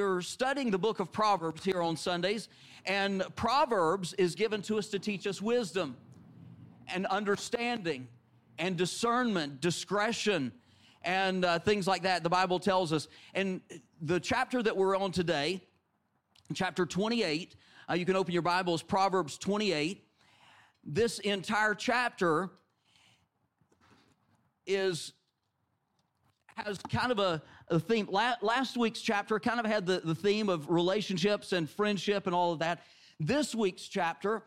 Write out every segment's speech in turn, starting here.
we're studying the book of Proverbs here on Sundays, and Proverbs is given to us to teach us wisdom and understanding and discernment, discretion, and uh, things like that. The Bible tells us. And the chapter that we're on today, chapter 28, uh, you can open your Bibles, Proverbs 28. This entire chapter is has kind of a, a theme. La- last week's chapter kind of had the, the theme of relationships and friendship and all of that. This week's chapter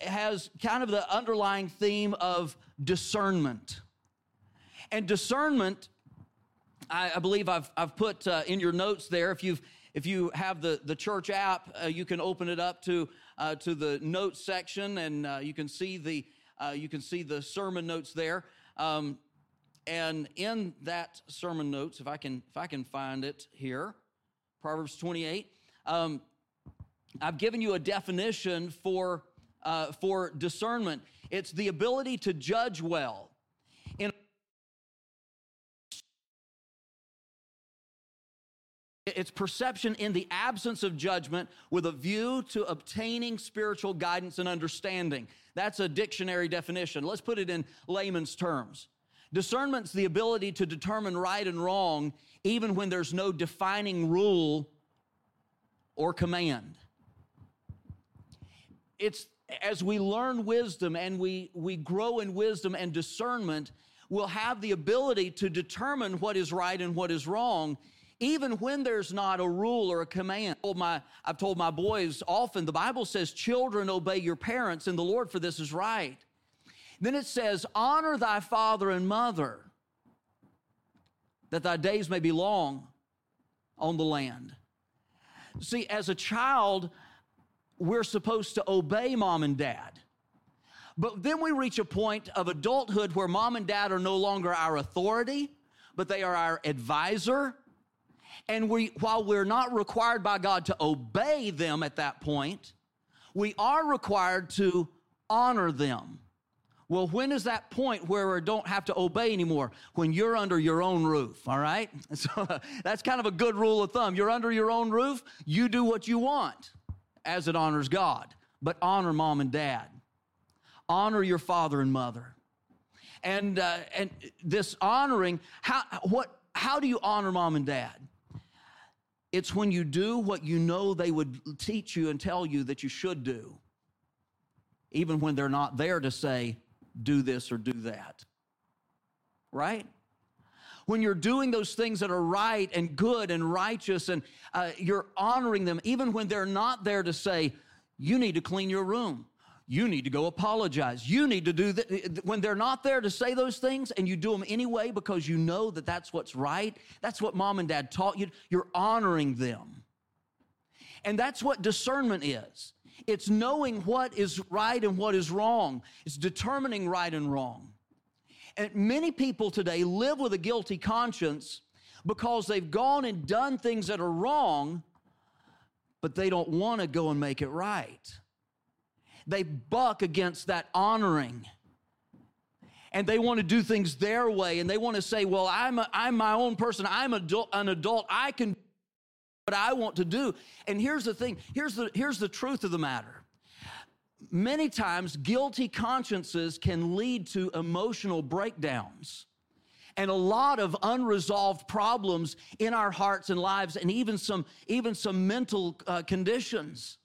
has kind of the underlying theme of discernment. And discernment, I, I believe I've, I've put uh, in your notes there. If you've if you have the, the church app, uh, you can open it up to, uh, to the notes section and uh, you can see the uh, you can see the sermon notes there. Um, and in that sermon notes, if I can, if I can find it here, Proverbs 28, um, I've given you a definition for, uh, for discernment. It's the ability to judge well. In It's perception in the absence of judgment with a view to obtaining spiritual guidance and understanding. That's a dictionary definition. Let's put it in layman's terms. Discernment's the ability to determine right and wrong even when there's no defining rule or command. It's as we learn wisdom and we, we grow in wisdom and discernment, we'll have the ability to determine what is right and what is wrong, even when there's not a rule or a command. My, I've told my boys often the Bible says, Children, obey your parents in the Lord, for this is right. Then it says, Honor thy father and mother, that thy days may be long on the land. See, as a child, we're supposed to obey mom and dad. But then we reach a point of adulthood where mom and dad are no longer our authority, but they are our advisor. And we, while we're not required by God to obey them at that point, we are required to honor them. Well, when is that point where we don't have to obey anymore? When you're under your own roof, all right? So that's kind of a good rule of thumb. You're under your own roof, you do what you want as it honors God, but honor mom and dad. Honor your father and mother. And, uh, and this honoring, how, what, how do you honor mom and dad? It's when you do what you know they would teach you and tell you that you should do, even when they're not there to say, do this or do that. Right? When you're doing those things that are right and good and righteous and uh, you're honoring them, even when they're not there to say, you need to clean your room. You need to go apologize. You need to do that. When they're not there to say those things and you do them anyway because you know that that's what's right, that's what mom and dad taught you, you're honoring them. And that's what discernment is. It's knowing what is right and what is wrong. It's determining right and wrong. And many people today live with a guilty conscience because they've gone and done things that are wrong, but they don't want to go and make it right. They buck against that honoring. And they want to do things their way, and they want to say, Well, I'm, a, I'm my own person. I'm adult, an adult. I can what I want to do. And here's the thing here's the, here's the truth of the matter. Many times, guilty consciences can lead to emotional breakdowns and a lot of unresolved problems in our hearts and lives, and even some, even some mental uh, conditions.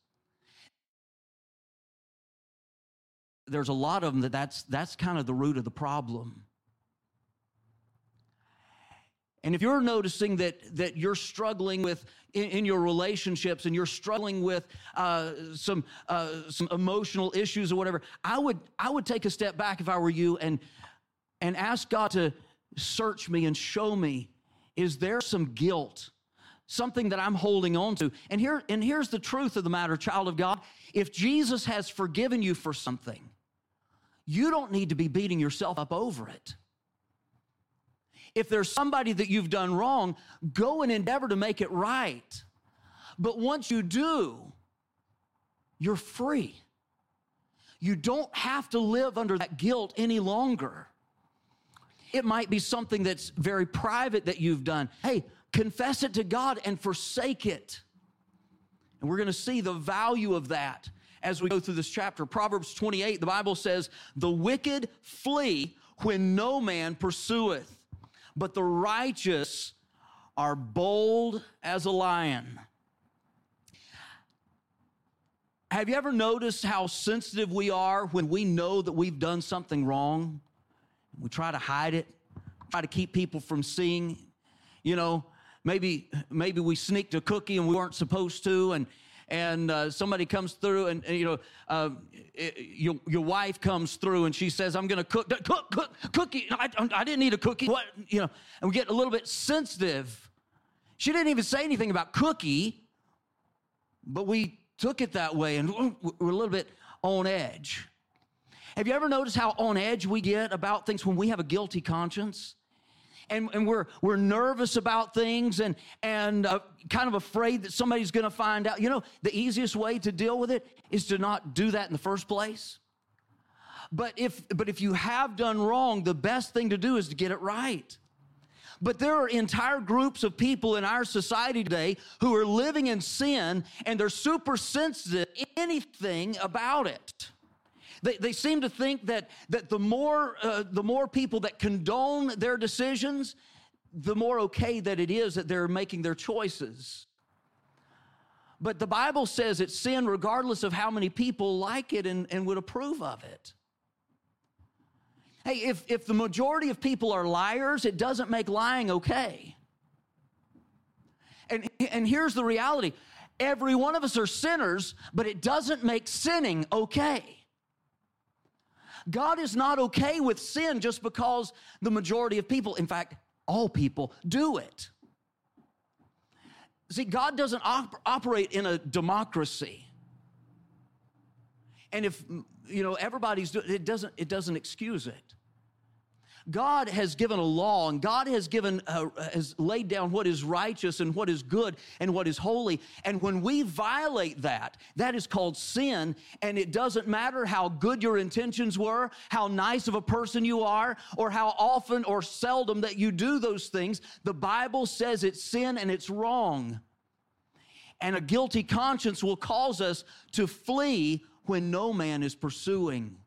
There's a lot of them that that's, that's kind of the root of the problem. And if you're noticing that, that you're struggling with in, in your relationships and you're struggling with uh, some, uh, some emotional issues or whatever, I would, I would take a step back if I were you and, and ask God to search me and show me is there some guilt, something that I'm holding on to? And, here, and here's the truth of the matter, child of God. If Jesus has forgiven you for something, you don't need to be beating yourself up over it. If there's somebody that you've done wrong, go and endeavor to make it right. But once you do, you're free. You don't have to live under that guilt any longer. It might be something that's very private that you've done. Hey, confess it to God and forsake it. And we're going to see the value of that as we go through this chapter. Proverbs 28, the Bible says, The wicked flee when no man pursueth, but the righteous are bold as a lion. Have you ever noticed how sensitive we are when we know that we've done something wrong? We try to hide it, try to keep people from seeing. You know, maybe maybe we sneaked a cookie and we weren't supposed to, and and uh, somebody comes through and, and you know uh, it, your, your wife comes through and she says i'm going to cook cook cook cookie I, I didn't need a cookie what you know and we get a little bit sensitive she didn't even say anything about cookie but we took it that way and we're a little bit on edge. Have you ever noticed how on edge we get about things when we have a guilty conscience? And, and we're, we're nervous about things and, and uh, kind of afraid that somebody's going to find out. You know, the easiest way to deal with it is to not do that in the first place. But if, but if you have done wrong, the best thing to do is to get it right. But there are entire groups of people in our society today who are living in sin and they're super sensitive anything about it. They, they seem to think that, that the, more, uh, the more people that condone their decisions, the more okay that it is that they're making their choices. But the Bible says it's sin regardless of how many people like it and, and would approve of it. Hey, if, if the majority of people are liars, it doesn't make lying okay. And, and here's the reality every one of us are sinners, but it doesn't make sinning okay. God is not okay with sin just because the majority of people, in fact, all people, do it. See, God doesn't op- operate in a democracy. And if you know everybody's doing it doesn't it doesn't excuse it god has given a law and god has given uh, has laid down what is righteous and what is good and what is holy. And when we violate that that is called sin. And it doesn't matter how good your intentions were how nice of a person you are or how often or seldom that you do those things the bible says it's sin and it's wrong. And a guilty conscience will cause us to flee when no man is pursuing.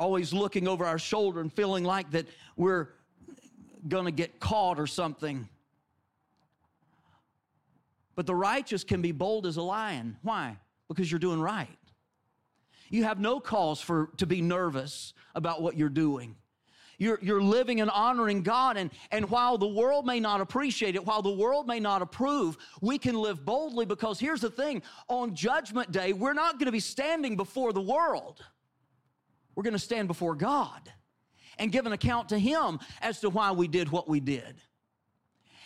Always looking over our shoulder and feeling like that we're going to get caught or something. But the righteous can be bold as a lion. Why? Because you're doing right. You have no cause for to be nervous about what you're doing. You're, you're living and honoring God. And, and while the world may not appreciate it, while the world may not approve, we can live boldly because here's the thing on Judgment Day, we're not going to be standing before the world. We're going to stand before God and give an account to Him as to why we did what we did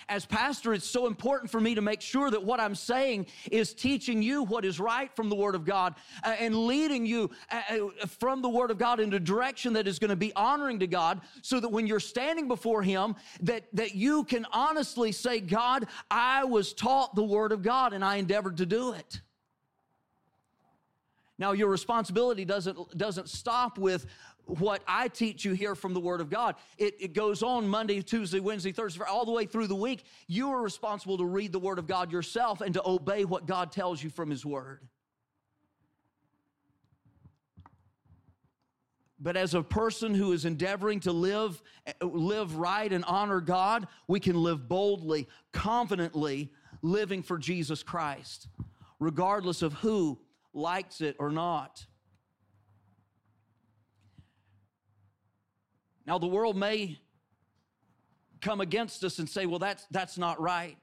as pastor, it's so important for me to make sure that what I'm saying is teaching you what is right from the Word of God uh, and leading you uh, uh from the Word of God in a direction that is going to be honoring to God so that when you're standing before Him, that, that you can honestly say, God, I was taught the Word of God and I endeavored to do it. Now, your responsibility doesn't, doesn't stop with what I teach you here from the Word of God. It, it, goes on Monday, Tuesday, Wednesday, Thursday, all the way through the week. You are responsible to read the Word of God yourself and to obey what God tells you from His Word. But as a person who is endeavoring to live, live right and honor God, we can live boldly, confidently, living for Jesus Christ, regardless of who likes it or not. Now, the world may come against us and say, well, that's, that's not right.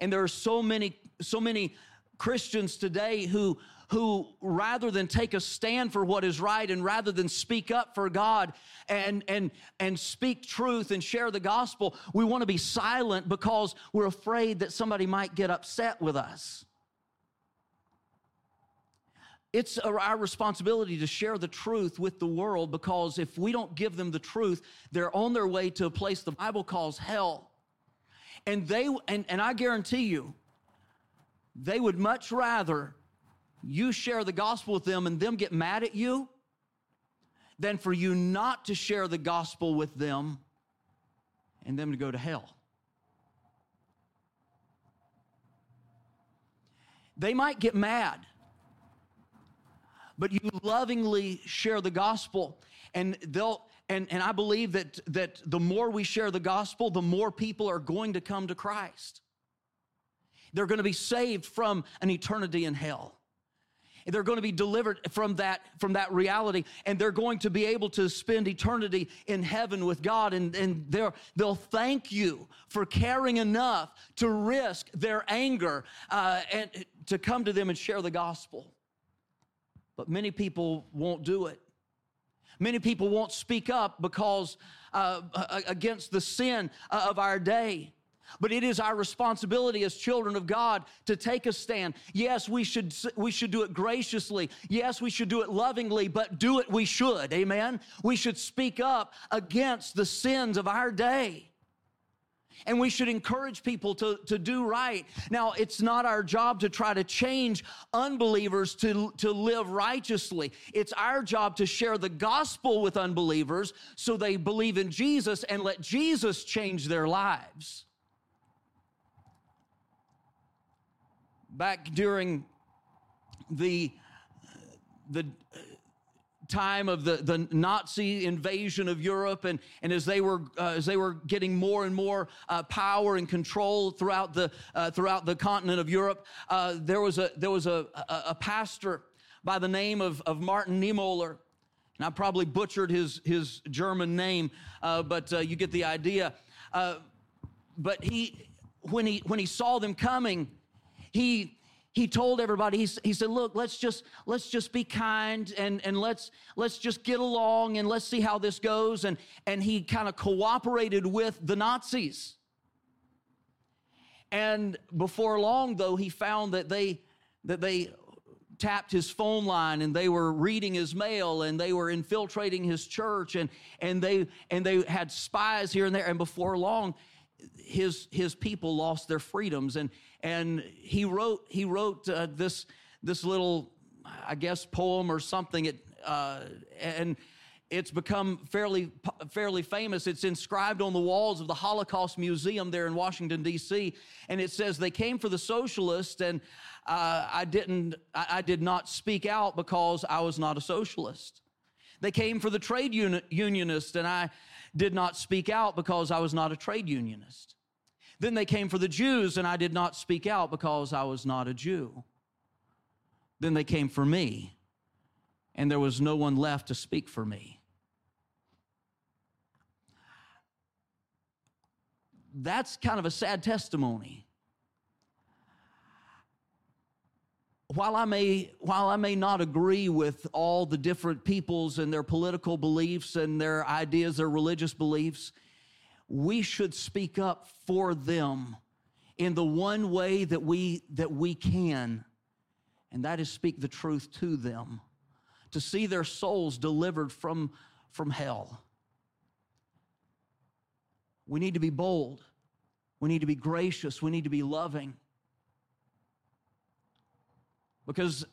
And there are so many, so many Christians today who, who rather than take a stand for what is right and rather than speak up for God and, and, and speak truth and share the gospel, we want to be silent because we're afraid that somebody might get upset with us. It's our responsibility to share the truth with the world because if we don't give them the truth, they're on their way to a place the Bible calls hell. And they and, and I guarantee you, they would much rather you share the gospel with them and them get mad at you than for you not to share the gospel with them and them to go to hell. They might get mad but you lovingly share the gospel and they'll and, and I believe that that the more we share the gospel, the more people are going to come to Christ. They're going to be saved from an eternity in hell. They're going to be delivered from that, from that reality, and they're going to be able to spend eternity in heaven with God. And, and they'll thank you for caring enough to risk their anger uh, and to come to them and share the gospel. But many people won't do it. Many people won't speak up because uh, against the sin of our day. But it is our responsibility as children of God to take a stand. Yes, we should, we should do it graciously. Yes, we should do it lovingly, but do it we should. Amen? We should speak up against the sins of our day. And we should encourage people to, to do right. Now, it's not our job to try to change unbelievers to, to live righteously. It's our job to share the gospel with unbelievers so they believe in Jesus and let Jesus change their lives. back during the the time of the, the Nazi invasion of Europe and, and as they were uh, as they were getting more and more uh, power and control throughout the uh, throughout the continent of Europe uh, there was a there was a, a, a, pastor by the name of, of Martin Niemöller. And I probably butchered his his German name uh, but uh, you get the idea. But he when he when he saw them coming he he told everybody he, he said look let's just let's just be kind and and let's let's just get along and let's see how this goes. And and he kind of cooperated with the nazis. And before long though he found that they that they tapped his phone line and they were reading his mail and they were infiltrating his church and and they and they had spies here and there. And before long his his people lost their freedoms. And and he wrote he wrote uh, this this little I guess poem or something. It uh, and it's become fairly fairly famous. It's inscribed on the walls of the Holocaust Museum there in Washington D.C. and it says they came for the socialists and uh, I didn't I, I did not speak out because I was not a socialist. They came for the trade uni- unionists and I did not speak out because I was not a trade unionist. Then they came for the Jews, and I did not speak out because I was not a Jew. Then they came for me, and there was no one left to speak for me. That's kind of a sad testimony. While I may while I may not agree with all the different peoples and their political beliefs and their ideas, their religious beliefs, we should speak up for them in the one way that we that we can, and that is speak the truth to them, to see their souls delivered from from hell. We need to be bold. We need to be gracious. We need to be loving. Because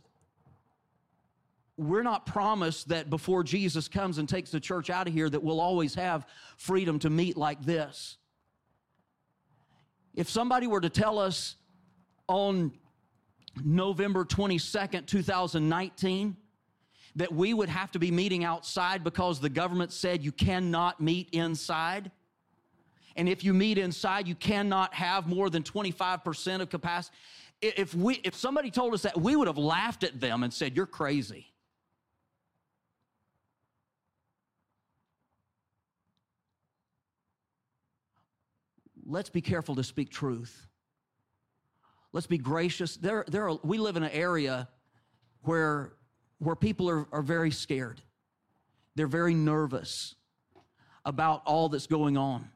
we're not promised that before Jesus comes and takes the church out of here that we'll always have freedom to meet like this. If somebody were to tell us on November 22nd, 2019, that we would have to be meeting outside because the government said you cannot meet inside. And if you meet inside, you cannot have more than 25% of capacity. If, we, if somebody told us that, we would have laughed at them and said, You're crazy. Let's be careful to speak truth. Let's be gracious. There, there are, we live in an area where, where people are, are very scared. They're very nervous about all that's going on.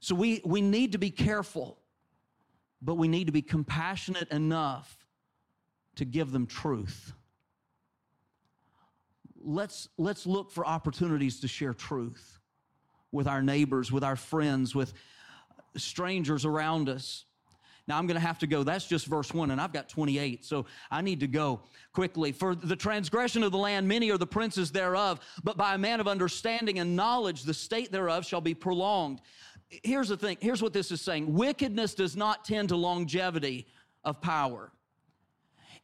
So we, we need to be careful but we need to be compassionate enough to give them truth. Let's, let's look for opportunities to share truth with our neighbors, with our friends, with strangers around us. Now I'm going to have to go. That's just verse 1, and I've got 28, so I need to go quickly. For the transgression of the land, many are the princes thereof, but by a man of understanding and knowledge, the state thereof shall be prolonged here's the thing here's what this is saying wickedness does not tend to longevity of power.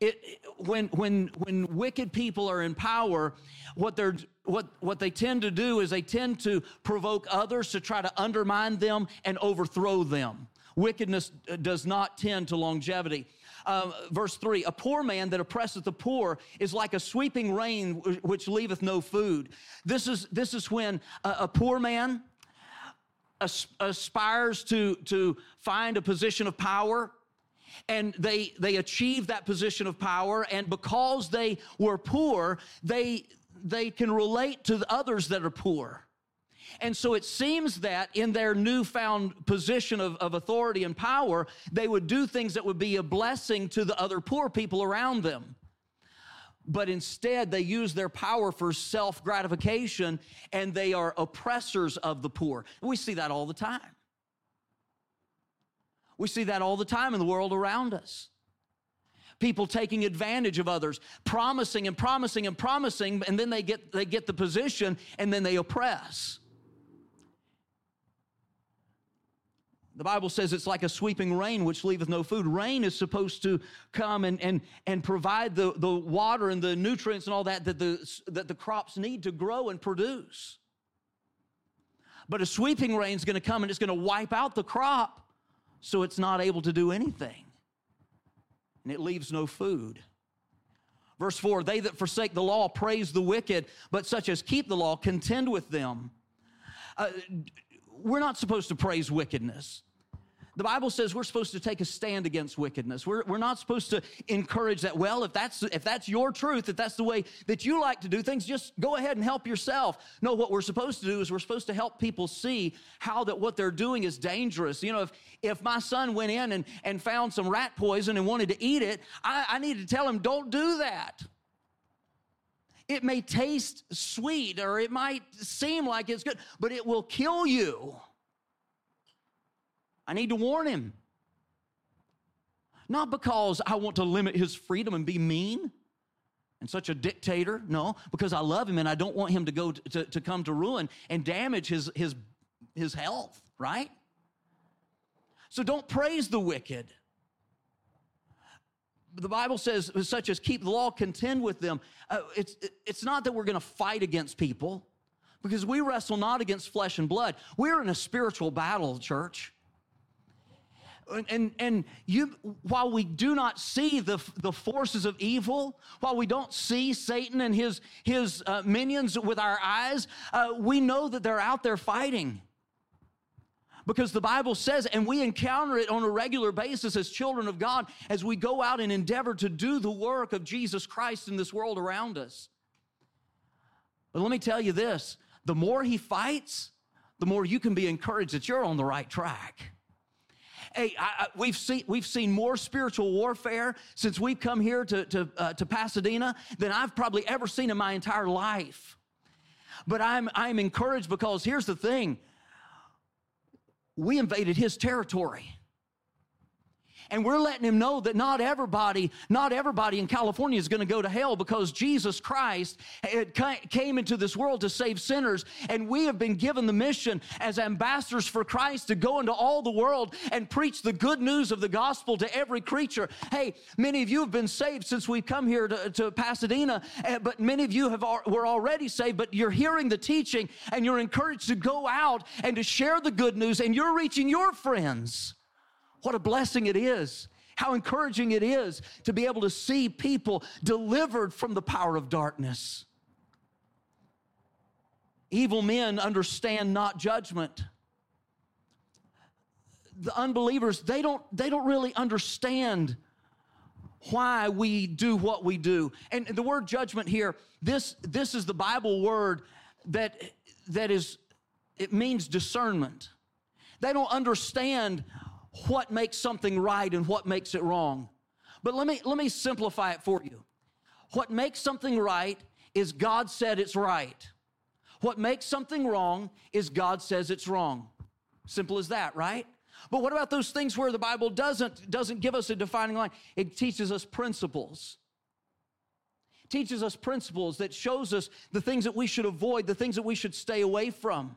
it, when, when, when wicked people are in power, what, they're, what, what they tend to do is they tend to provoke others to try to undermine them and overthrow them. Wickedness uh, does not tend to longevity. Uh, verse 3 A poor man that oppresseth the poor is like a sweeping rain which leaveth no food. This is, this is when a, a poor man aspires to, to find a position of power. And they they achieve that position of power. And because they were poor they they can relate to the others that are poor. And so it seems that in their newfound position of, of authority and power they would do things that would be a blessing to the other poor people around them but instead they use their power for self gratification and they are oppressors of the poor. We see that all the time. We see that all the time in the world around us. People taking advantage of others, promising and promising and promising, and then they get, they get the position and then they oppress. The Bible says it's like a sweeping rain which leaveth no food. Rain is supposed to come and, and, and provide the, the water and the nutrients and all that that the, that the crops need to grow and produce. But a sweeping rain is going to come and it's going to wipe out the crop so it's not able to do anything. And it leaves no food. Verse 4 They that forsake the law praise the wicked, but such as keep the law contend with them. Uh, we're not supposed to praise wickedness. The Bible says we're supposed to take a stand against wickedness. We're, we're not supposed to encourage that. Well, if that's, if that's your truth, if that's the way that you like to do things, just go ahead and help yourself. No, what we're supposed to do is we're supposed to help people see how that what they're doing is dangerous. You know, if, if my son went in and, and found some rat poison and wanted to eat it, I, I need to tell him, don't do that. It may taste sweet or it might seem like it's good, but it will kill you. I need to warn him. Not because I want to limit his freedom and be mean and such a dictator. No, because I love him and I don't want him to go to, to, to come to ruin and damage his, his, his health, right? So don't praise the wicked. The Bible says, such as keep the law, contend with them. Uh, it's, it's not that we're going to fight against people because we wrestle not against flesh and blood. We're in a spiritual battle, church. And, and you, while we do not see the, the forces of evil, while we don't see Satan and his, his uh, minions with our eyes, uh, we know that they're out there fighting. Because the Bible says, and we encounter it on a regular basis as children of God as we go out and endeavor to do the work of Jesus Christ in this world around us. But let me tell you this the more he fights, the more you can be encouraged that you're on the right track. Hey, I, I, we've seen we've seen more spiritual warfare since we've come here to to, uh, to Pasadena than I've probably ever seen in my entire life. But I'm I'm encouraged because here's the thing: we invaded his territory. And we're letting him know that not everybody, not everybody in California is going to go to hell because Jesus Christ came into this world to save sinners. And we have been given the mission as ambassadors for Christ to go into all the world and preach the good news of the gospel to every creature. Hey, many of you have been saved since we've come here to, to Pasadena, eh, but many of you have were already saved, but you're hearing the teaching and you're encouraged to go out and to share the good news and you're reaching your friends. What a blessing it is. How encouraging it is to be able to see people delivered from the power of darkness. Evil men understand not judgment. The unbelievers, they don't, they don't really understand why we do what we do. And the word judgment here, this, this is the Bible word that, that is, it means discernment. They don't understand what makes something right and what makes it wrong. But let me, let me simplify it for you. What makes something right is God said it's right. What makes something wrong is God says it's wrong. Simple as that, right? But what about those things where the Bible doesn't, doesn't give us a defining line? It teaches us principles. It teaches us principles that shows us the things that we should avoid, the things that we should stay away from.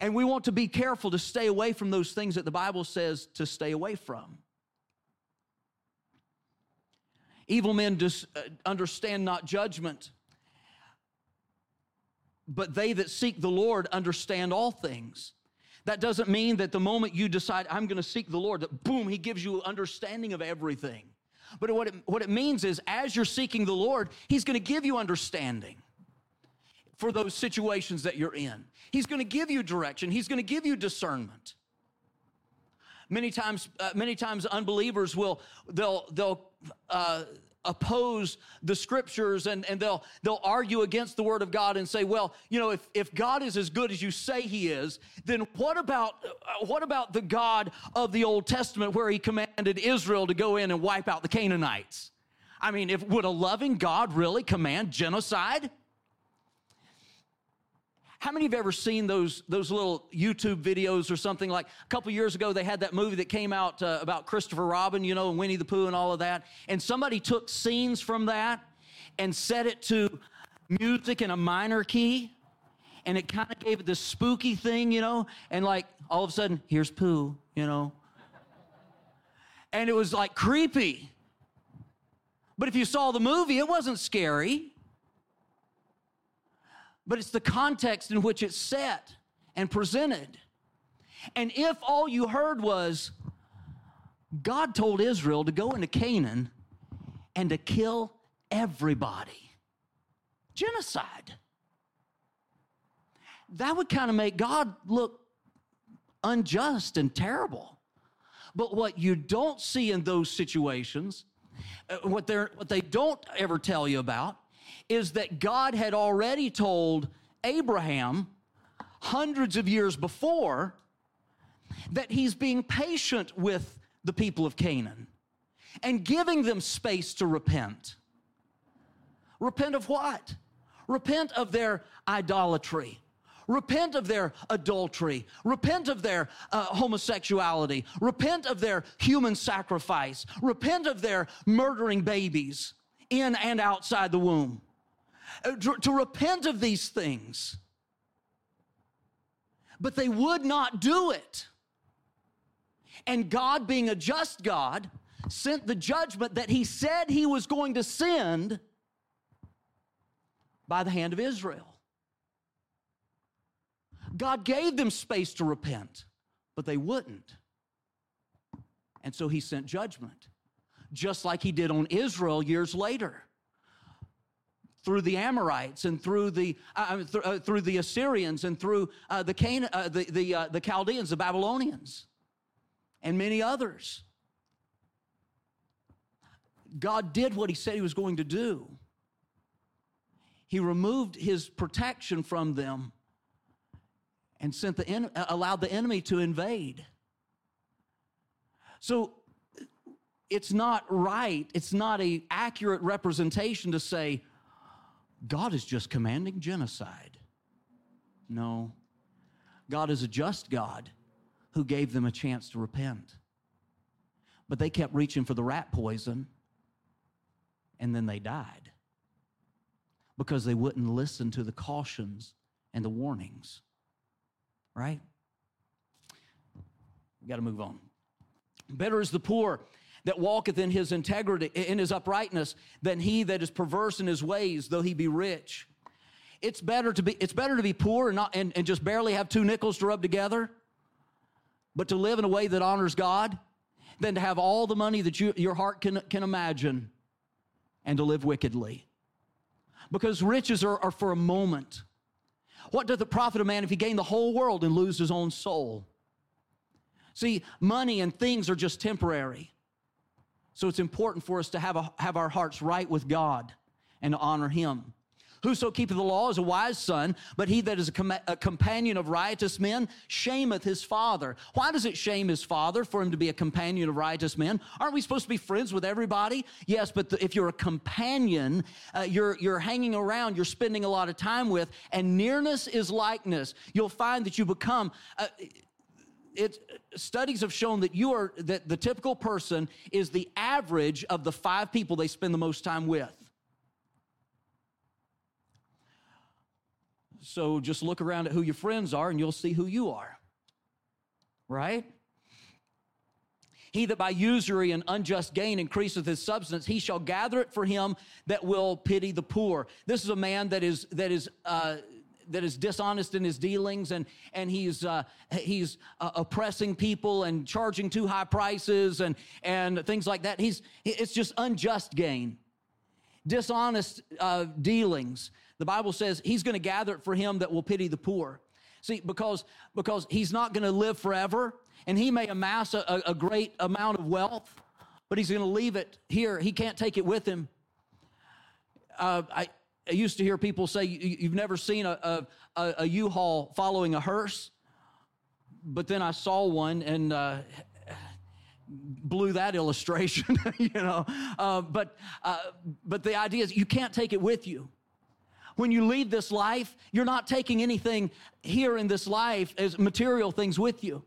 And we want to be careful to stay away from those things that the Bible says to stay away from. Evil men dis, uh, understand not judgment, but they that seek the Lord understand all things. That doesn't mean that the moment you decide, I'm going to seek the Lord, that boom, He gives you understanding of everything. But what it, what it means is, as you're seeking the Lord, He's going to give you understanding for those situations that you're in. He's going to give you direction, He's going to give you discernment. Many times, uh, many times, unbelievers will they'll they'll uh, oppose the scriptures and, and they'll they'll argue against the word of God and say, well, you know, if, if God is as good as you say he is, then what about uh, what about the God of the Old Testament where he commanded Israel to go in and wipe out the Canaanites? I mean, if would a loving God really command genocide? How many of have ever seen those, those little YouTube videos or something like a couple years ago? They had that movie that came out uh, about Christopher Robin, you know, and Winnie the Pooh and all of that. And somebody took scenes from that and set it to music in a minor key. And it kind of gave it this spooky thing, you know, and like all of a sudden, here's Pooh, you know. And it was like creepy. But if you saw the movie, it wasn't scary but it's the context in which it's set and presented. And if all you heard was, God told Israel to go into Canaan and to kill everybody, genocide, that would kind of make God look unjust and terrible. But what you don't see in those situations, uh, what, they're, what they don't ever tell you about, is that God had already told Abraham hundreds of years before that he's being patient with the people of Canaan and giving them space to repent. Repent of what? Repent of their idolatry. Repent of their adultery. Repent of their uh, homosexuality. Repent of their human sacrifice. Repent of their murdering babies in and outside the womb. Uh, to, to repent of these things. But they would not do it. And God, being a just God, sent the judgment that He said He was going to send by the hand of Israel. God gave them space to repent, but they wouldn't. And so He sent judgment, just like He did on Israel years later through the Amorites and through the uh, th- uh, through the Assyrians and through uh, the Can- uh, the the, uh, the Chaldeans, the Babylonians, and many others. God did what He said He was going to do. He removed His protection from them and sent the en- allowed the enemy to invade. So it's not right. It's not a accurate representation to say God is just commanding genocide. No. God is a just God who gave them a chance to repent. But they kept reaching for the rat poison and then they died because they wouldn't listen to the cautions and the warnings. Right? We got to move on. Better is the poor that walketh in his integrity, in his uprightness, than he that is perverse in his ways, though he be rich. It's better to be, it's better to be poor and, not, and, and just barely have two nickels to rub together, but to live in a way that honors God than to have all the money that you, your heart can, can imagine and to live wickedly. Because riches are, are for a moment. What doth it profit a man if he gain the whole world and lose his own soul? See, money and things are just temporary. So it's important for us to have, a, have our hearts right with God and to honor Him. Whoso keepeth the law is a wise son, but he that is a, com- a, companion of riotous men shameth his father. Why does it shame his father for him to be a companion of riotous men? Aren't we supposed to be friends with everybody? Yes, but the, if you're a companion, uh, you're, you're hanging around, you're spending a lot of time with, and nearness is likeness. You'll find that you become. Uh, it, studies have shown that you are that the typical person is the average of the five people they spend the most time with. So just look around at who your friends are and you'll see who you are. Right? He that by usury and unjust gain increaseth his substance, he shall gather it for him that will pity the poor. This is a man that is that is uh, that is dishonest in his dealings and and he's uh, he's uh, oppressing people and charging too high prices and and things like that. He's it's just unjust gain, dishonest uh, dealings. The Bible says he's going to gather it for him that will pity the poor. See, because because he's not going to live forever, and he may amass a, a great amount of wealth, but he's going to leave it here. He can't take it with him. Uh, I, I used to hear people say, You've never seen a, a, a U-Haul following a hearse. But then I saw one and uh, blew that illustration, you know. Uh, but, uh, but the idea is you can't take it with you. When you leave this life, you're not taking anything here in this life as material things with you.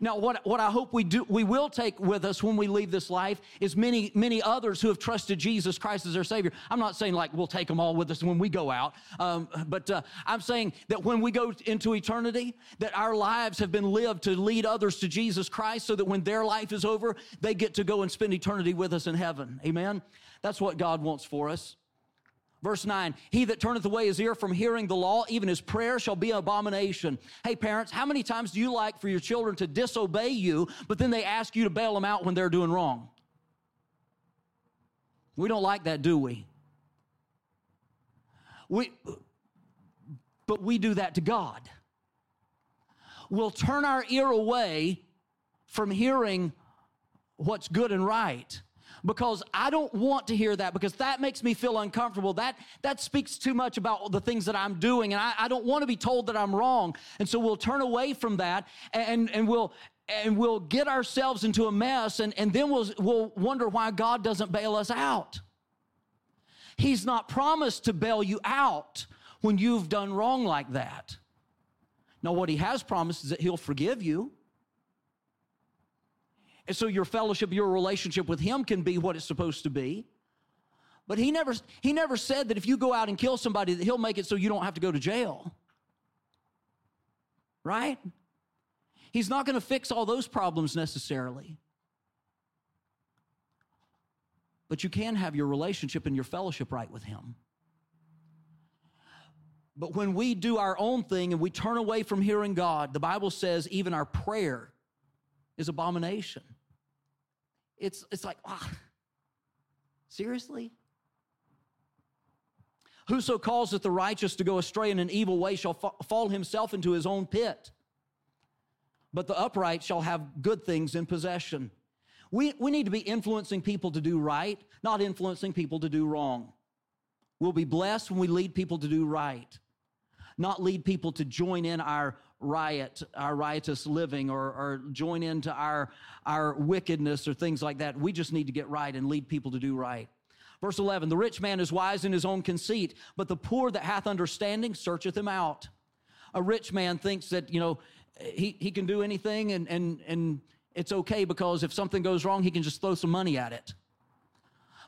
Now, what, what I hope we do, we will take with us when we leave this life is many, many others who have trusted Jesus Christ as their Savior. I'm not saying like we'll take them all with us when we go out, um, but uh, I'm saying that when we go into eternity, that our lives have been lived to lead others to Jesus Christ so that when their life is over, they get to go and spend eternity with us in heaven. Amen? That's what God wants for us. Verse 9, he that turneth away his ear from hearing the law, even his prayer shall be an abomination. Hey, parents, how many times do you like for your children to disobey you, but then they ask you to bail them out when they're doing wrong? We don't like that, do we? We, but we do that to God. We'll turn our ear away from hearing what's good and right because I don't want to hear that because that makes me feel uncomfortable. That, that speaks too much about the things that I'm doing, and I, I don't want to be told that I'm wrong. And so we'll turn away from that and, and we'll and we'll get ourselves into a mess, and, and then we'll, we'll wonder why God doesn't bail us out. He's not promised to bail you out when you've done wrong like that. Now, what He has promised is that He'll forgive you. And so your fellowship, your relationship with him can be what it's supposed to be. But he never, he never said that if you go out and kill somebody, that he'll make it so you don't have to go to jail. Right? He's not going to fix all those problems necessarily. But you can have your relationship and your fellowship right with him. But when we do our own thing and we turn away from hearing God, the Bible says even our prayer is abomination. It's, it's like, ah, seriously? Whoso causeth the righteous to go astray in an evil way shall fa- fall himself into his own pit. But the upright shall have good things in possession. We, we need to be influencing people to do right, not influencing people to do wrong. We'll be blessed when we lead people to do right, not lead people to join in our riot, our riotous living, or, or join into our, our wickedness or things like that. We just need to get right and lead people to do right. Verse 11 The rich man is wise in his own conceit, but the poor that hath understanding searcheth him out. A rich man thinks that, you know, he, he can do anything and, and, and it's okay because if something goes wrong, he can just throw some money at it.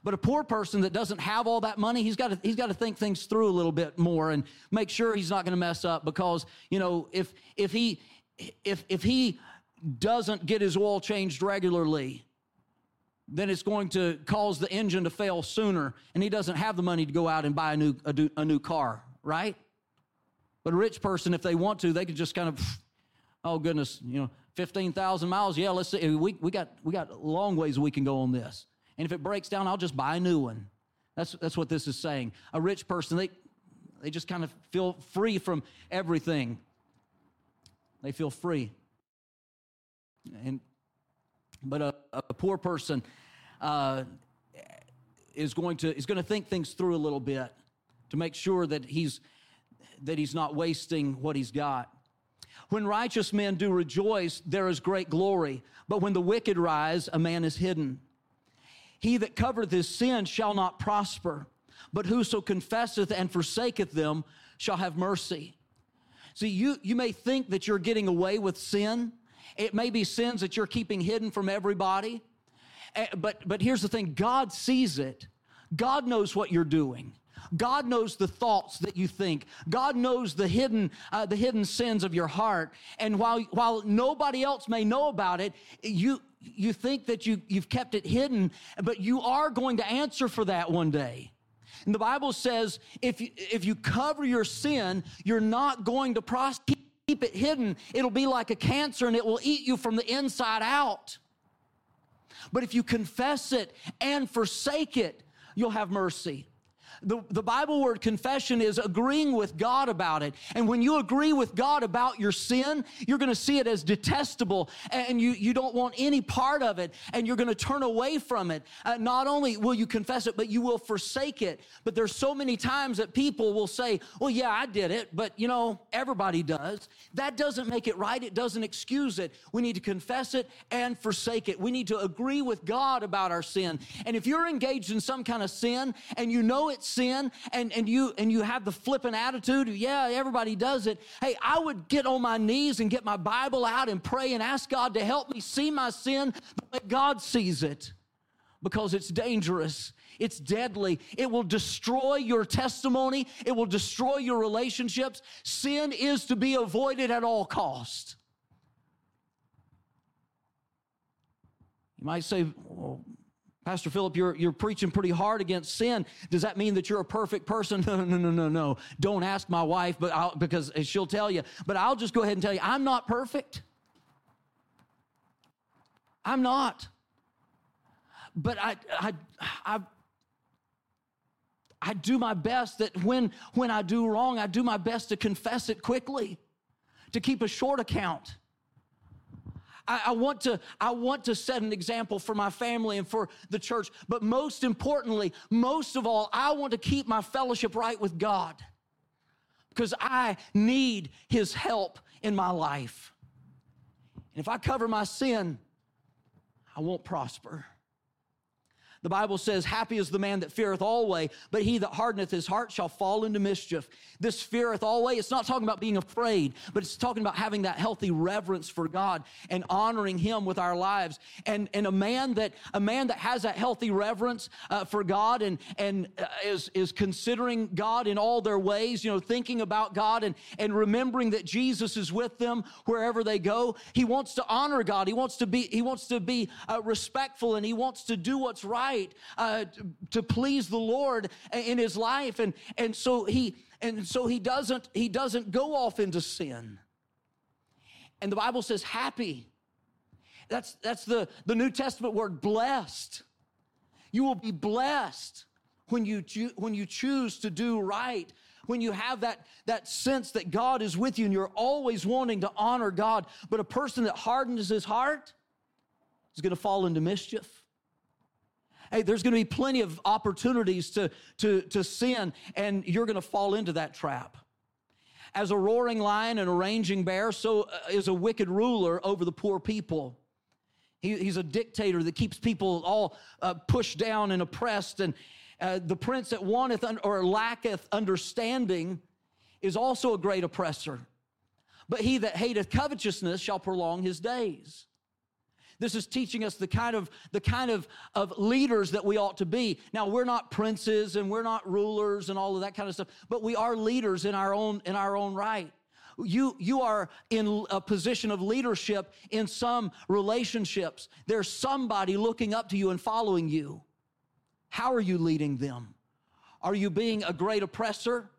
But a poor person that doesn't have all that money, he's got to, he's got to think things through a little bit more and make sure he's not going to mess up because, you know, if, if he, if, if he doesn't get his oil changed regularly, then it's going to cause the engine to fail sooner and he doesn't have the money to go out and buy a new, a, a new car, right? But a rich person, if they want to, they can just kind of, oh goodness, you know, 15,000 miles. Yeah, let's see. We, we got, we got long ways we can go on this. And if it breaks down, I'll just buy a new one. That's, that's what this is saying. A rich person, they, they just kind of feel free from everything. They feel free. And, but a, a poor person uh, is going to is going to think things through a little bit to make sure that he's that he's not wasting what he's got. When righteous men do rejoice, there is great glory. But when the wicked rise, a man is hidden. He that covereth his sin shall not prosper, but whoso confesseth and forsaketh them shall have mercy. See, you, you may think that you're getting away with sin. It may be sins that you're keeping hidden from everybody. Eh, but, but here's the thing God sees it, God knows what you're doing. God knows the thoughts that you think. God knows the hidden, uh, the hidden sins of your heart. And while, while nobody else may know about it, you, you think that you, you've kept it hidden, but you are going to answer for that one day. And the Bible says if you, if you cover your sin, you're not going to prosecute. Keep it hidden. It'll be like a cancer and it will eat you from the inside out. But if you confess it and forsake it, you'll have mercy. The, the Bible word confession is agreeing with God about it. And when you agree with God about your sin, you're going to see it as detestable and you, you don't want any part of it and you're going to turn away from it. Uh, not only will you confess it, but you will forsake it. But there's so many times that people will say, well, yeah, I did it, but you know, everybody does. That doesn't make it right. It doesn't excuse it. We need to confess it and forsake it. We need to agree with God about our sin. And if you're engaged in some kind of sin and you know it's sin and, and you and you have the flippant attitude, yeah, everybody does it. Hey, I would get on my knees and get my Bible out and pray and ask God to help me see my sin, but God sees it because it's dangerous. It's deadly. It will destroy your testimony. It will destroy your relationships. Sin is to be avoided at all cost. You might say, well, Pastor Philip, you're, you're preaching pretty hard against sin. Does that mean that you're a perfect person? No, no, no, no, no. Don't ask my wife, but I'll, because she'll tell you. But I'll just go ahead and tell you, I'm not perfect. I'm not. But I, I, I, I do my best that when, when I do wrong, I do my best to confess it quickly, to keep a short account. I, I, want to, I want to set an example for my family and for the church. But most importantly, most of all, I want to keep my fellowship right with God because I need His help in my life. And if I cover my sin, I won't prosper. The Bible says, Happy is the man that feareth always, but he that hardeneth his heart shall fall into mischief. This feareth always, it's not talking about being afraid, but it's talking about having that healthy reverence for God and honoring him with our lives. And, and a man that a man that has that healthy reverence uh, for God and, and uh, is, is considering God in all their ways, you know, thinking about God and, and remembering that Jesus is with them wherever they go. He wants to honor God. He wants to be, he wants to be uh, respectful and he wants to do what's right right uh, to, please the Lord in his life, and and so he and so he doesn't he doesn't go off into sin. And the Bible says happy. That's that's the the New Testament word blessed. You will be blessed when you when you choose to do right when you have that, that sense that God is with you and you're always wanting to honor God. But a person that hardens his heart is going to fall into mischief hey, there's going to be plenty of opportunities to, to, to sin, and you're going to fall into that trap. As a roaring lion and a raging bear, so uh, is a wicked ruler over the poor people. He, he's a dictator that keeps people all uh, pushed down and oppressed. And uh, the prince that wanteth un- or lacketh understanding is also a great oppressor. But he that hateth covetousness shall prolong his days. This is teaching us the kind of the kind of, of leaders that we ought to be. Now we're not princes and we're not rulers and all of that kind of stuff, but we are leaders in our own in our own right. You, you are in a position of leadership in some relationships. There's somebody looking up to you and following you. How are you leading them? Are you being a great oppressor,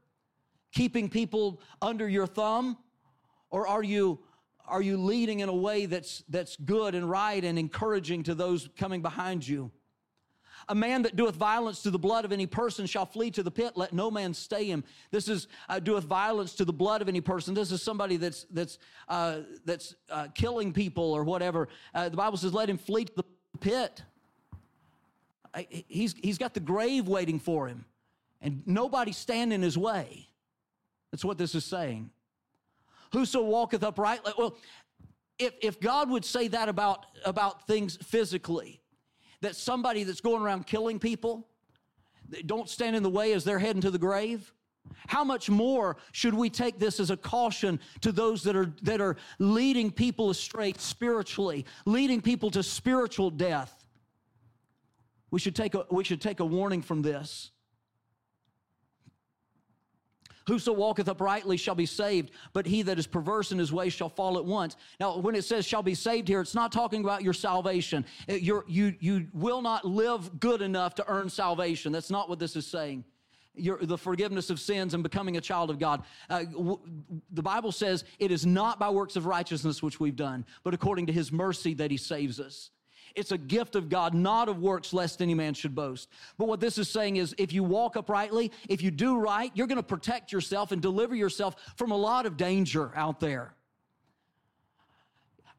keeping people under your thumb? Or are you are you leading in a way that's, that's good and right and encouraging to those coming behind you? A man that doeth violence to the blood of any person shall flee to the pit. Let no man stay him. This is uh, doeth violence to the blood of any person. This is somebody that's that's uh, that's uh, killing people or whatever. Uh, the Bible says, "Let him flee to the pit." He's he's got the grave waiting for him, and nobody stand in his way. That's what this is saying. Whoso walketh uprightly. Well, if, if God would say that about, about things physically, that somebody that's going around killing people, don't stand in the way as they're heading to the grave, how much more should we take this as a caution to those that are, that are leading people astray spiritually, leading people to spiritual death? We should take a, we should take a warning from this. Whoso walketh uprightly shall be saved, but he that is perverse in his way shall fall at once. Now, when it says shall be saved here, it's not talking about your salvation. You're, you, you will not live good enough to earn salvation. That's not what this is saying. Your, the forgiveness of sins and becoming a child of God. Uh, w- the Bible says it is not by works of righteousness which we've done, but according to his mercy that he saves us. It's a gift of God, not of works, lest any man should boast. But what this is saying is if you walk uprightly, if you do right, you're going to protect yourself and deliver yourself from a lot of danger out there.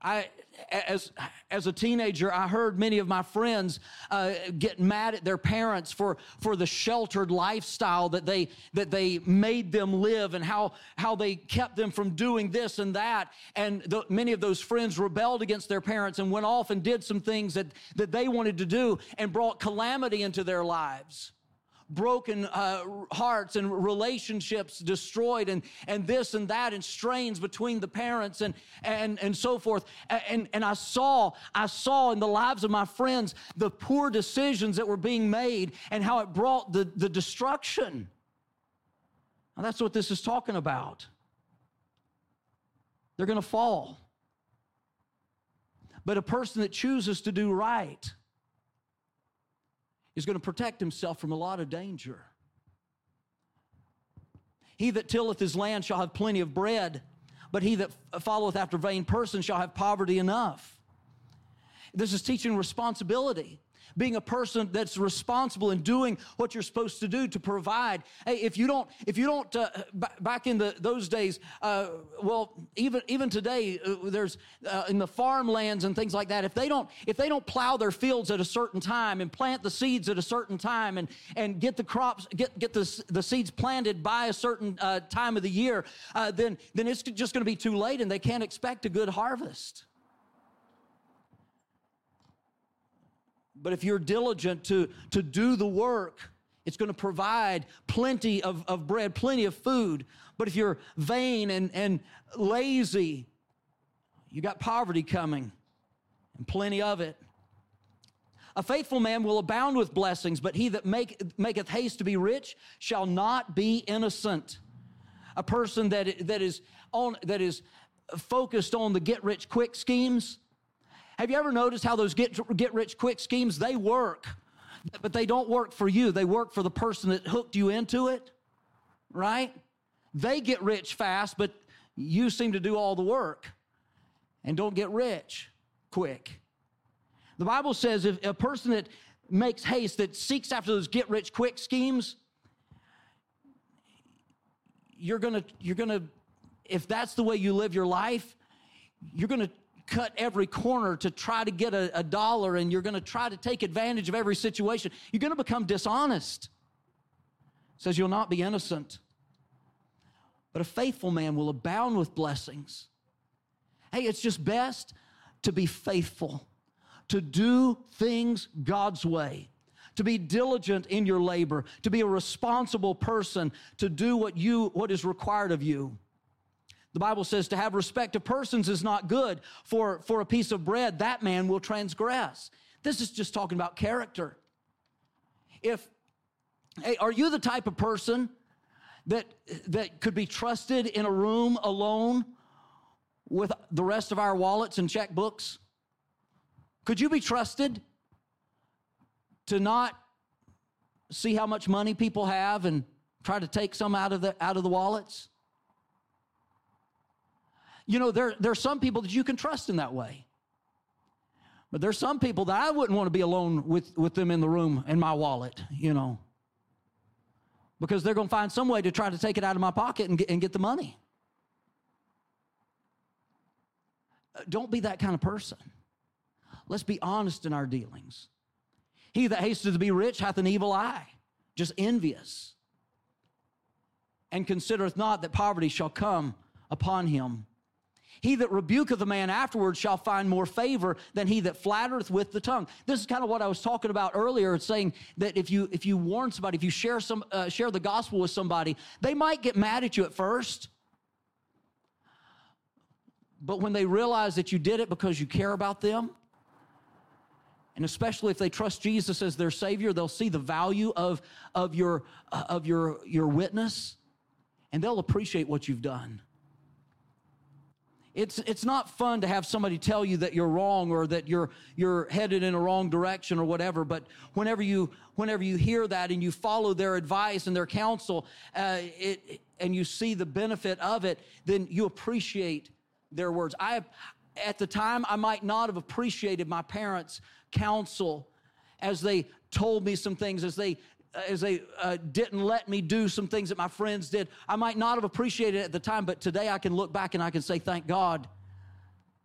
I, as, as a teenager, I heard many of my friends uh, get mad at their parents for, for the sheltered lifestyle that they, that they made them live and how, how they kept them from doing this and that. And the, many of those friends rebelled against their parents and went off and did some things that, that they wanted to do and brought calamity into their lives broken uh, hearts and relationships destroyed and, and this and that and strains between the parents and, and, and so forth. And, and I saw, I saw in the lives of my friends the poor decisions that were being made and how it brought the, the destruction. Now that's what this is talking about. They're going to fall. But a person that chooses to do right, is going to protect himself from a lot of danger. He that tilleth his land shall have plenty of bread, but he that followeth after vain persons shall have poverty enough. This is teaching responsibility being a person that's responsible and doing what you're supposed to do to provide. Hey, if you don't, if you don't, uh, b- back in the, those days, uh, well, even even today, uh, there's uh, in the farmlands and things like that. If they don't, if they don't plow their fields at a certain time and plant the seeds at a certain time and and get the crops, get get the the seeds planted by a certain uh, time of the year, uh, then then it's just going to be too late, and they can't expect a good harvest. But if you're diligent to, to do the work, it's going to provide plenty of, of bread, plenty of food. But if you're vain and, and lazy, you got poverty coming and plenty of it. A faithful man will abound with blessings, but he that make, maketh haste to be rich shall not be innocent. A person that, that, is on, that is focused on the get rich quick schemes have you ever noticed how those get, get rich quick schemes, they work, but they don't work for you. They work for the person that hooked you into it, right? They get rich fast, but you seem to do all the work and don't get rich quick. The Bible says if a person that makes haste, that seeks after those get rich quick schemes, you're gonna, you're gonna, if that's the way you live your life, you're gonna cut every corner to try to get a, a dollar and you're going to try to take advantage of every situation, you're going to become dishonest. It says you'll not be innocent. But a faithful man will abound with blessings. Hey, it's just best to be faithful, to do things God's way, to be diligent in your labor, to be a responsible person, to do what you what is required of you. The Bible says to have respect of persons is not good. For, for a piece of bread, that man will transgress. This is just talking about character. If, hey, are you the type of person that, that could be trusted in a room alone with the rest of our wallets and checkbooks? Could you be trusted to not see how much money people have and try to take some out of the, out of the wallets? You know, there, there are some people that you can trust in that way. But there's some people that I wouldn't want to be alone with, with them in the room in my wallet, you know, because they're going to find some way to try to take it out of my pocket and get, and get the money. Uh, don't be that kind of person. Let's be honest in our dealings. He that hasteth to be rich hath an evil eye, just envious, and considereth not that poverty shall come upon him. He that rebuketh a man afterwards shall find more favor than he that flattereth with the tongue. This is kind of what I was talking about earlier. It's saying that if you if you warn somebody, if you share some uh, share the gospel with somebody, they might get mad at you at first. But when they realize that you did it because you care about them, and especially if they trust Jesus as their Savior, they'll see the value of, of, your, uh, of your, your witness and they'll appreciate what you've done. It's, it's not fun to have somebody tell you that you're wrong or that you're, you're headed in a wrong direction or whatever. But whenever you, whenever you hear that and you follow their advice and their counsel, uh, it, and you see the benefit of it, then you appreciate their words. I, at the time, I might not have appreciated my parents' counsel as they told me some things, as they as they uh, didn't let me do some things that my friends did. I might not have appreciated it at the time, but today I can look back and I can say, thank God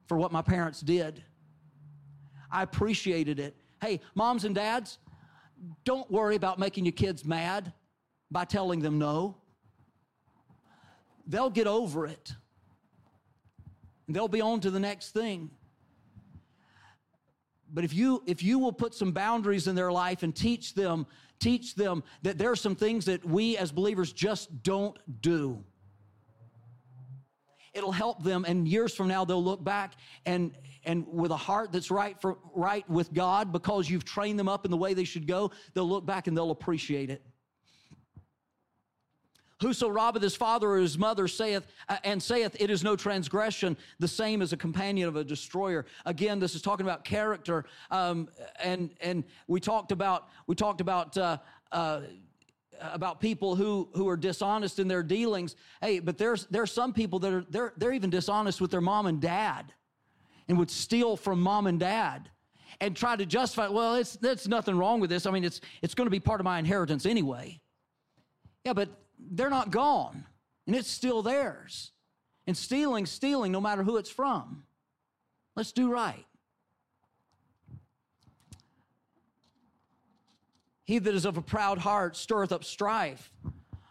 for what my parents did. I appreciated it. Hey, moms and dads, don't worry about making your kids mad by telling them no. They'll get over it. They'll be on to the next thing. But if you if you will put some boundaries in their life and teach them teach them that there are some things that we as believers just don't do. It'll help them, and years from now they'll look back and and with a heart that's right for right with God because you've trained them up in the way they should go. They'll look back and they'll appreciate it. Whoso robbeth his father or his mother saith, uh, and saith, it is no transgression, the same as a companion of a destroyer. Again, this is talking about character. Um, and, and we talked about, we talked about, uh, uh, about people who, who are dishonest in their dealings. Hey, but there's, there's some people that are, they're, they're even dishonest with their mom and dad and would steal from mom and dad and try to justify, well, it's, there's nothing wrong with this. I mean, it's, it's going to be part of my inheritance anyway. Yeah, but they're not gone, and it's still theirs. And stealing, stealing, no matter who it's from. Let's do right. He that is of a proud heart stirreth up strife,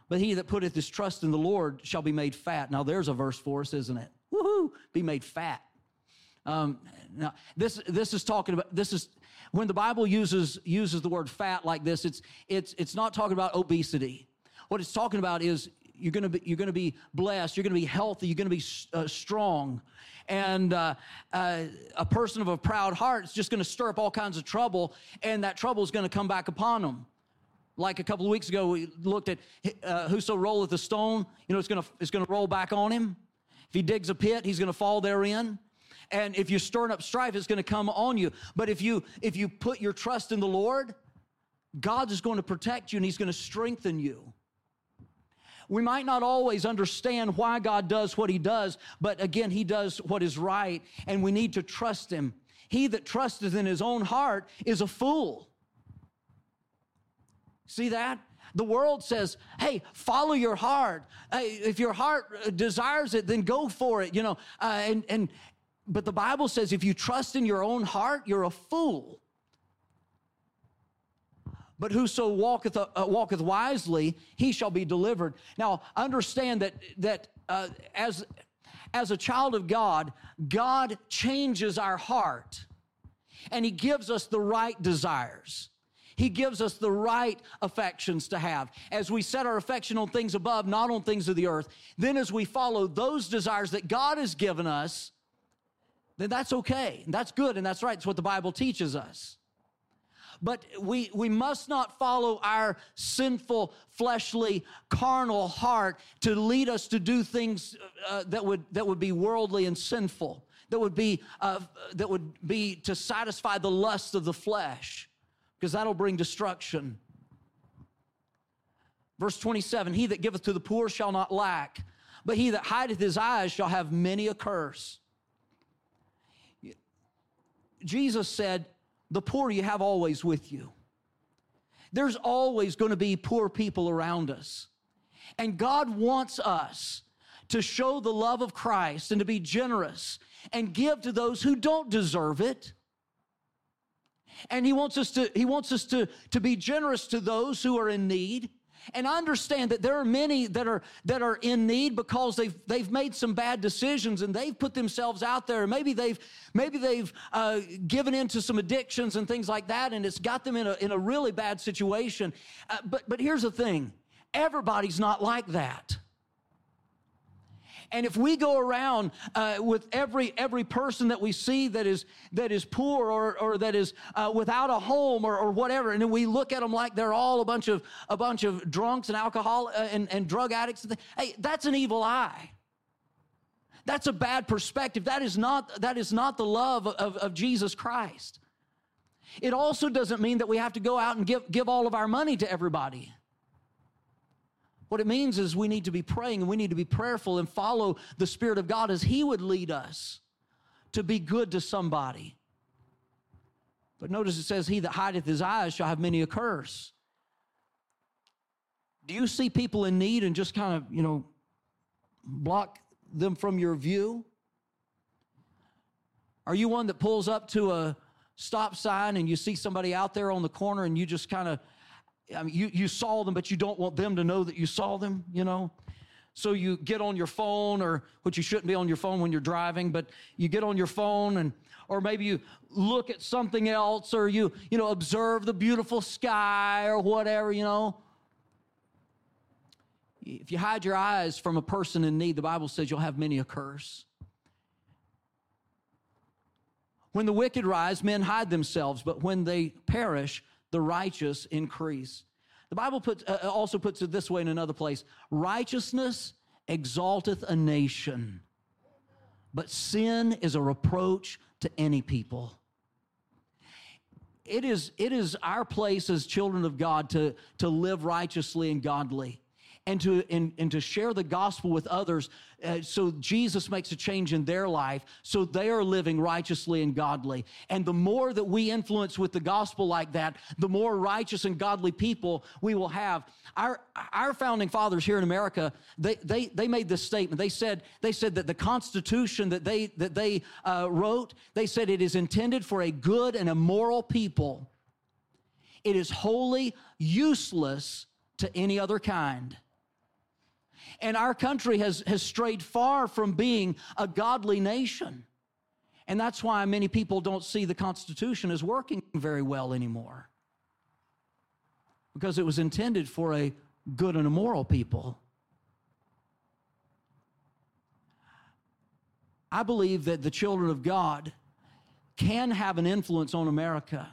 but he that putteth his trust in the Lord shall be made fat. Now, there's a verse for us, isn't it? Woohoo! Be made fat. Um, now, this this is talking about this is when the Bible uses uses the word fat like this. It's it's it's not talking about obesity. What it's talking about is you're going to be you're going to be blessed. You're going to be healthy. You're going to be uh, strong. And uh, uh, a person of a proud heart is just going to stir up all kinds of trouble, and that trouble is going to come back upon them. Like a couple of weeks ago, we looked at uh, whoso rolleth a stone. You know, it's going to it's going to roll back on him. If he digs a pit, he's going to fall therein. And if you're stirring up strife, it's going to come on you. But if you if you put your trust in the Lord, God is going to protect you and He's going to strengthen you. We might not always understand why God does what he does, but again, he does what is right, and we need to trust him. He that trusteth in his own heart is a fool. See that? The world says, hey, follow your heart. Hey, if your heart desires it, then go for it, you know. Uh, and, and, but the Bible says if you trust in your own heart, you're a fool. But whoso walketh, uh, walketh wisely, he shall be delivered. Now, understand that, that uh, as, as a child of God, God changes our heart and he gives us the right desires. He gives us the right affections to have. As we set our affection on things above, not on things of the earth, then as we follow those desires that God has given us, then that's okay. And that's good and that's right. It's what the Bible teaches us. But we, we must not follow our sinful, fleshly, carnal heart to lead us to do things uh, that, would, that would be worldly and sinful, that would be, uh, that would be to satisfy the lust of the flesh, because that'll bring destruction. Verse 27 He that giveth to the poor shall not lack, but he that hideth his eyes shall have many a curse. Jesus said, the poor you have always with you. There's always going to be poor people around us. And God wants us to show the love of Christ and to be generous and give to those who don't deserve it. And he wants us to he wants us to to be generous to those who are in need. And I understand that there are many that are that are in need because they've they've made some bad decisions and they've put themselves out there. Maybe they've maybe they've uh, given into some addictions and things like that, and it's got them in a in a really bad situation. Uh, but but here's the thing: everybody's not like that. And if we go around uh, with every every person that we see that is that is poor or, or that is uh, without a home or, or whatever, and then we look at them like they're all a bunch of a bunch of drunks and alcohol uh, and, and drug addicts, hey, that's an evil eye. That's a bad perspective. That is not that is not the love of, of Jesus Christ. It also doesn't mean that we have to go out and give, give all of our money to everybody. What it means is we need to be praying and we need to be prayerful and follow the Spirit of God as He would lead us to be good to somebody. But notice it says, He that hideth his eyes shall have many a curse. Do you see people in need and just kind of, you know, block them from your view? Are you one that pulls up to a stop sign and you see somebody out there on the corner and you just kind of I mean, you, you saw them, but you don't want them to know that you saw them, you know? So you get on your phone, or which you shouldn't be on your phone when you're driving, but you get on your phone and or maybe you look at something else, or you, you know, observe the beautiful sky or whatever, you know. If you hide your eyes from a person in need, the Bible says you'll have many a curse. When the wicked rise, men hide themselves, but when they perish, the righteous increase. The Bible puts, uh, uh, also puts it this way in another place righteousness exalteth a nation, but sin is a reproach to any people. It is, it is our place as children of God to, to live righteously and godly and to, and, and to share the gospel with others uh, so Jesus makes a change in their life so they are living righteously and godly. And the more that we influence with the gospel like that, the more righteous and godly people we will have. Our, our founding fathers here in America, they, they, they made this statement. They said, they said that the Constitution that they, that they uh, wrote, they said it is intended for a good and a moral people. It is wholly useless to any other kind. And our country has, has strayed far from being a godly nation. And that's why many people don't see the Constitution as working very well anymore. Because it was intended for a good and a moral people. I believe that the children of God can have an influence on America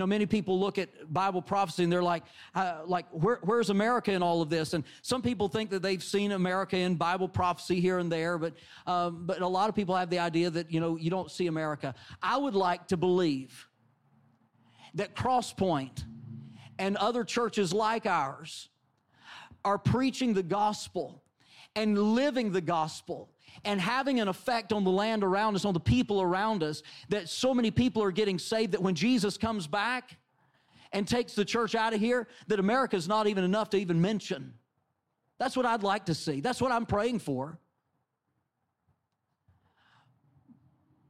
know, many people look at Bible prophecy and they're like, uh, like, where, where's America in all of this? And some people think that they've seen America in Bible prophecy here and there, but, um, but a lot of people have the idea that, you know, you don't see America. I would like to believe that Crosspoint and other churches like ours are preaching the gospel and living the gospel and having an effect on the land around us, on the people around us, that so many people are getting saved that when Jesus comes back and takes the church out of here, that America is not even enough to even mention. That's what I'd like to see. That's what I'm praying for.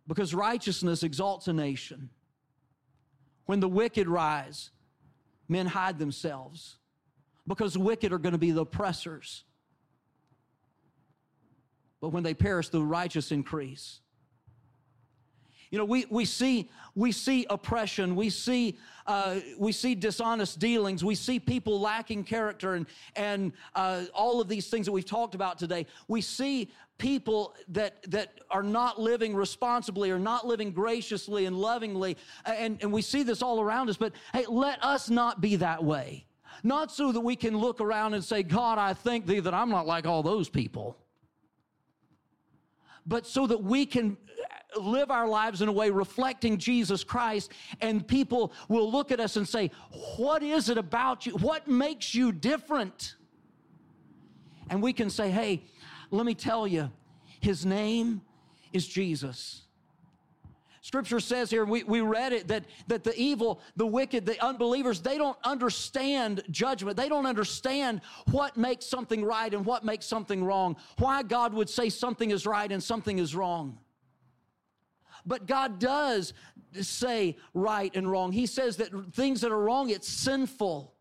Because righteousness exalts a nation. When the wicked rise, men hide themselves because the wicked are going to be the oppressors but when they perish, the righteous increase. You know, we, we see we see oppression, we see uh, we see dishonest dealings, we see people lacking character, and and uh, all of these things that we've talked about today. We see people that that are not living responsibly or not living graciously and lovingly, and and we see this all around us. But hey, let us not be that way. Not so that we can look around and say, God, I thank thee that I'm not like all those people but so that we can live our lives in a way reflecting Jesus Christ, and people will look at us and say, What is it about you? What makes you different? And we can say, Hey, let me tell you, his name is Jesus. Scripture says here, we, we read it, that, that the evil, the wicked, the unbelievers, they don't understand judgment. They don't understand what makes something right and what makes something wrong. Why God would say something is right and something is wrong. But God does say right and wrong. He says that things that are wrong, it's sinful.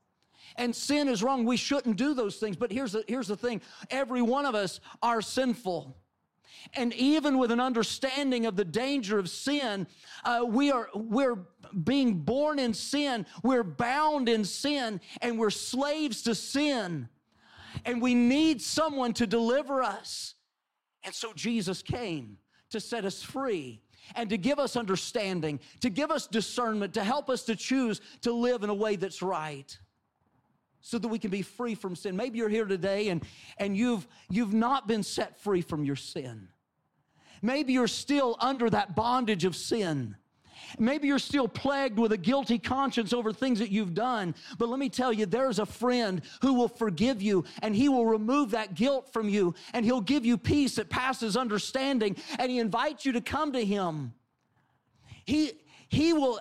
And sin is wrong. We shouldn't do those things. But here's the, here's the thing every one of us are sinful. And even with an understanding of the danger of sin, uh, we are, we're being born in sin, we're bound in sin, and we're slaves to sin. And we need someone to deliver us. And so Jesus came to set us free and to give us understanding, to give us discernment, to help us to choose to live in a way that's right so that we can be free from sin. Maybe you're here today and, and you've, you've not been set free from your sin. Maybe you're still under that bondage of sin. Maybe you're still plagued with a guilty conscience over things that you've done. But let me tell you, there's a friend who will forgive you and he will remove that guilt from you and he'll give you peace that passes understanding and he invites you to come to him. He, he will,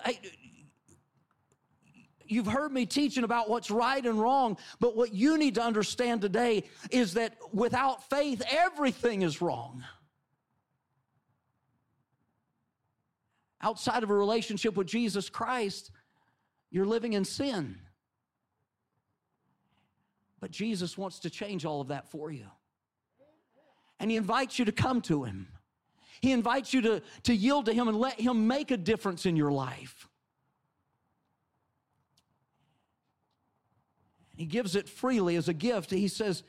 you've heard me teaching about what's right and wrong, but what you need to understand today is that without faith, everything is wrong. Outside of a relationship with Jesus Christ, you're living in sin. But Jesus wants to change all of that for you. And He invites you to come to Him. He invites you to, to yield to Him and let Him make a difference in your life. He gives it freely as a gift. He says,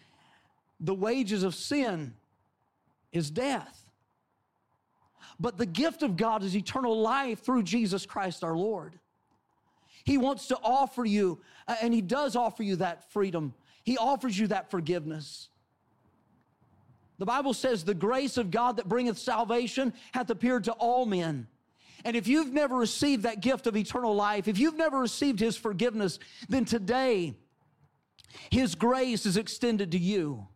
The wages of sin is death. But the gift of God is eternal life through Jesus Christ our Lord. He wants to offer you, uh, and He does offer you that freedom. He offers you that forgiveness. The Bible says, The grace of God that bringeth salvation hath appeared to all men. And if you've never received that gift of eternal life, if you've never received His forgiveness, then today, his grace is extended to you,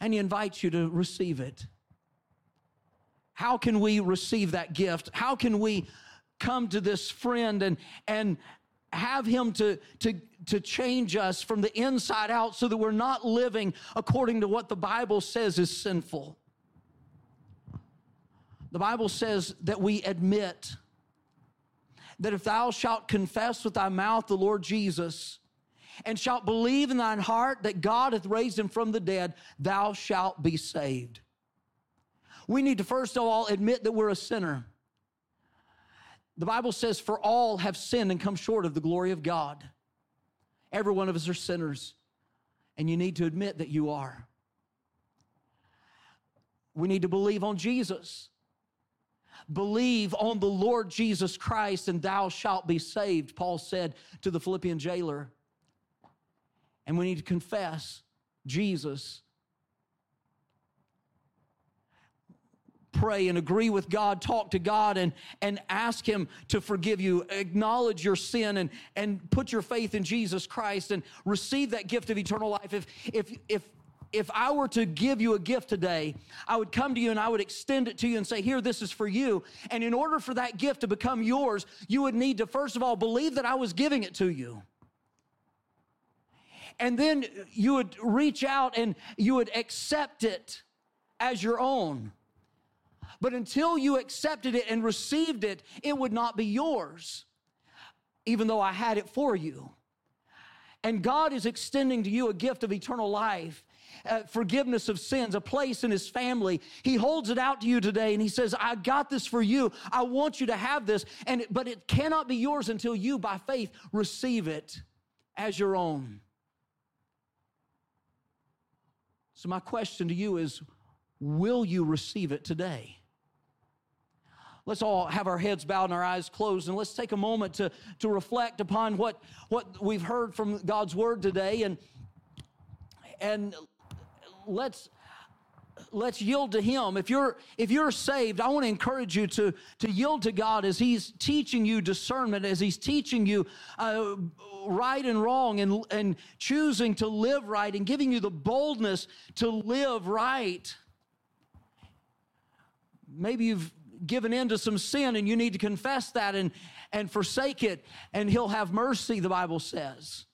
and He invites you to receive it. How can we receive that gift? How can we come to this friend and, and have him to, to, to change us from the inside out so that we're not living according to what the Bible says is sinful? The Bible says that we admit that if thou shalt confess with thy mouth the Lord Jesus and shalt believe in thine heart that God hath raised him from the dead, thou shalt be saved. We need to first of all admit that we're a sinner. The Bible says, For all have sinned and come short of the glory of God. Every one of us are sinners, and you need to admit that you are. We need to believe on Jesus. Believe on the Lord Jesus Christ, and thou shalt be saved, Paul said to the Philippian jailer and we need to confess Jesus. Pray and agree with God, talk to God, and, and ask Him to forgive you. Acknowledge your sin and, and put your faith in Jesus Christ and receive that gift of eternal life. If, if, if, if I were to give you a gift today, I would come to you and I would extend it to you and say, Here, this is for you. And in order for that gift to become yours, you would need to, first of all, believe that I was giving it to you. And then you would reach out and you would accept it as your own. But until you accepted it and received it, it would not be yours, even though I had it for you. And God is extending to you a gift of eternal life. Uh, forgiveness of sins, a place in his family. He holds it out to you today and he says, I got this for you. I want you to have this. And but it cannot be yours until you by faith receive it as your own. So, my question to you is will you receive it today? Let's all have our heads bowed and our eyes closed, and let's take a moment to, to reflect upon what, what we've heard from God's word today. And, and let's let's yield to him. If you're if you're saved i want to encourage you to to yield to god as he's teaching you discernment as he's teaching you uh, right and wrong and and choosing to live right and giving you the boldness to live right. Maybe you've given in to some sin and you need to confess that and and forsake it and he'll have mercy the bible says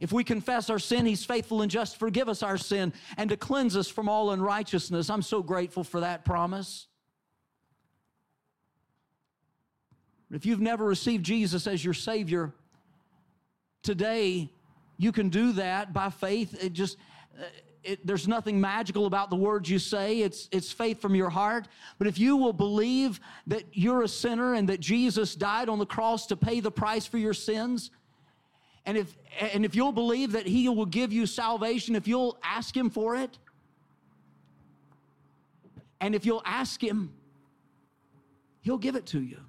if we confess our sin, He's faithful and just to forgive us our sin and to cleanse us from all unrighteousness. I'm so grateful for that promise. If you've never received Jesus as your Savior, today you can do that by faith. It just, uh, it, there's nothing magical about the words you say. It's, it's faith from your heart. But if you will believe that you're a sinner and that Jesus died on the cross to pay the price for your sins, And if, and if you'll believe that He will give you salvation, if you'll ask Him for it, and if you'll ask Him, He'll give it to you.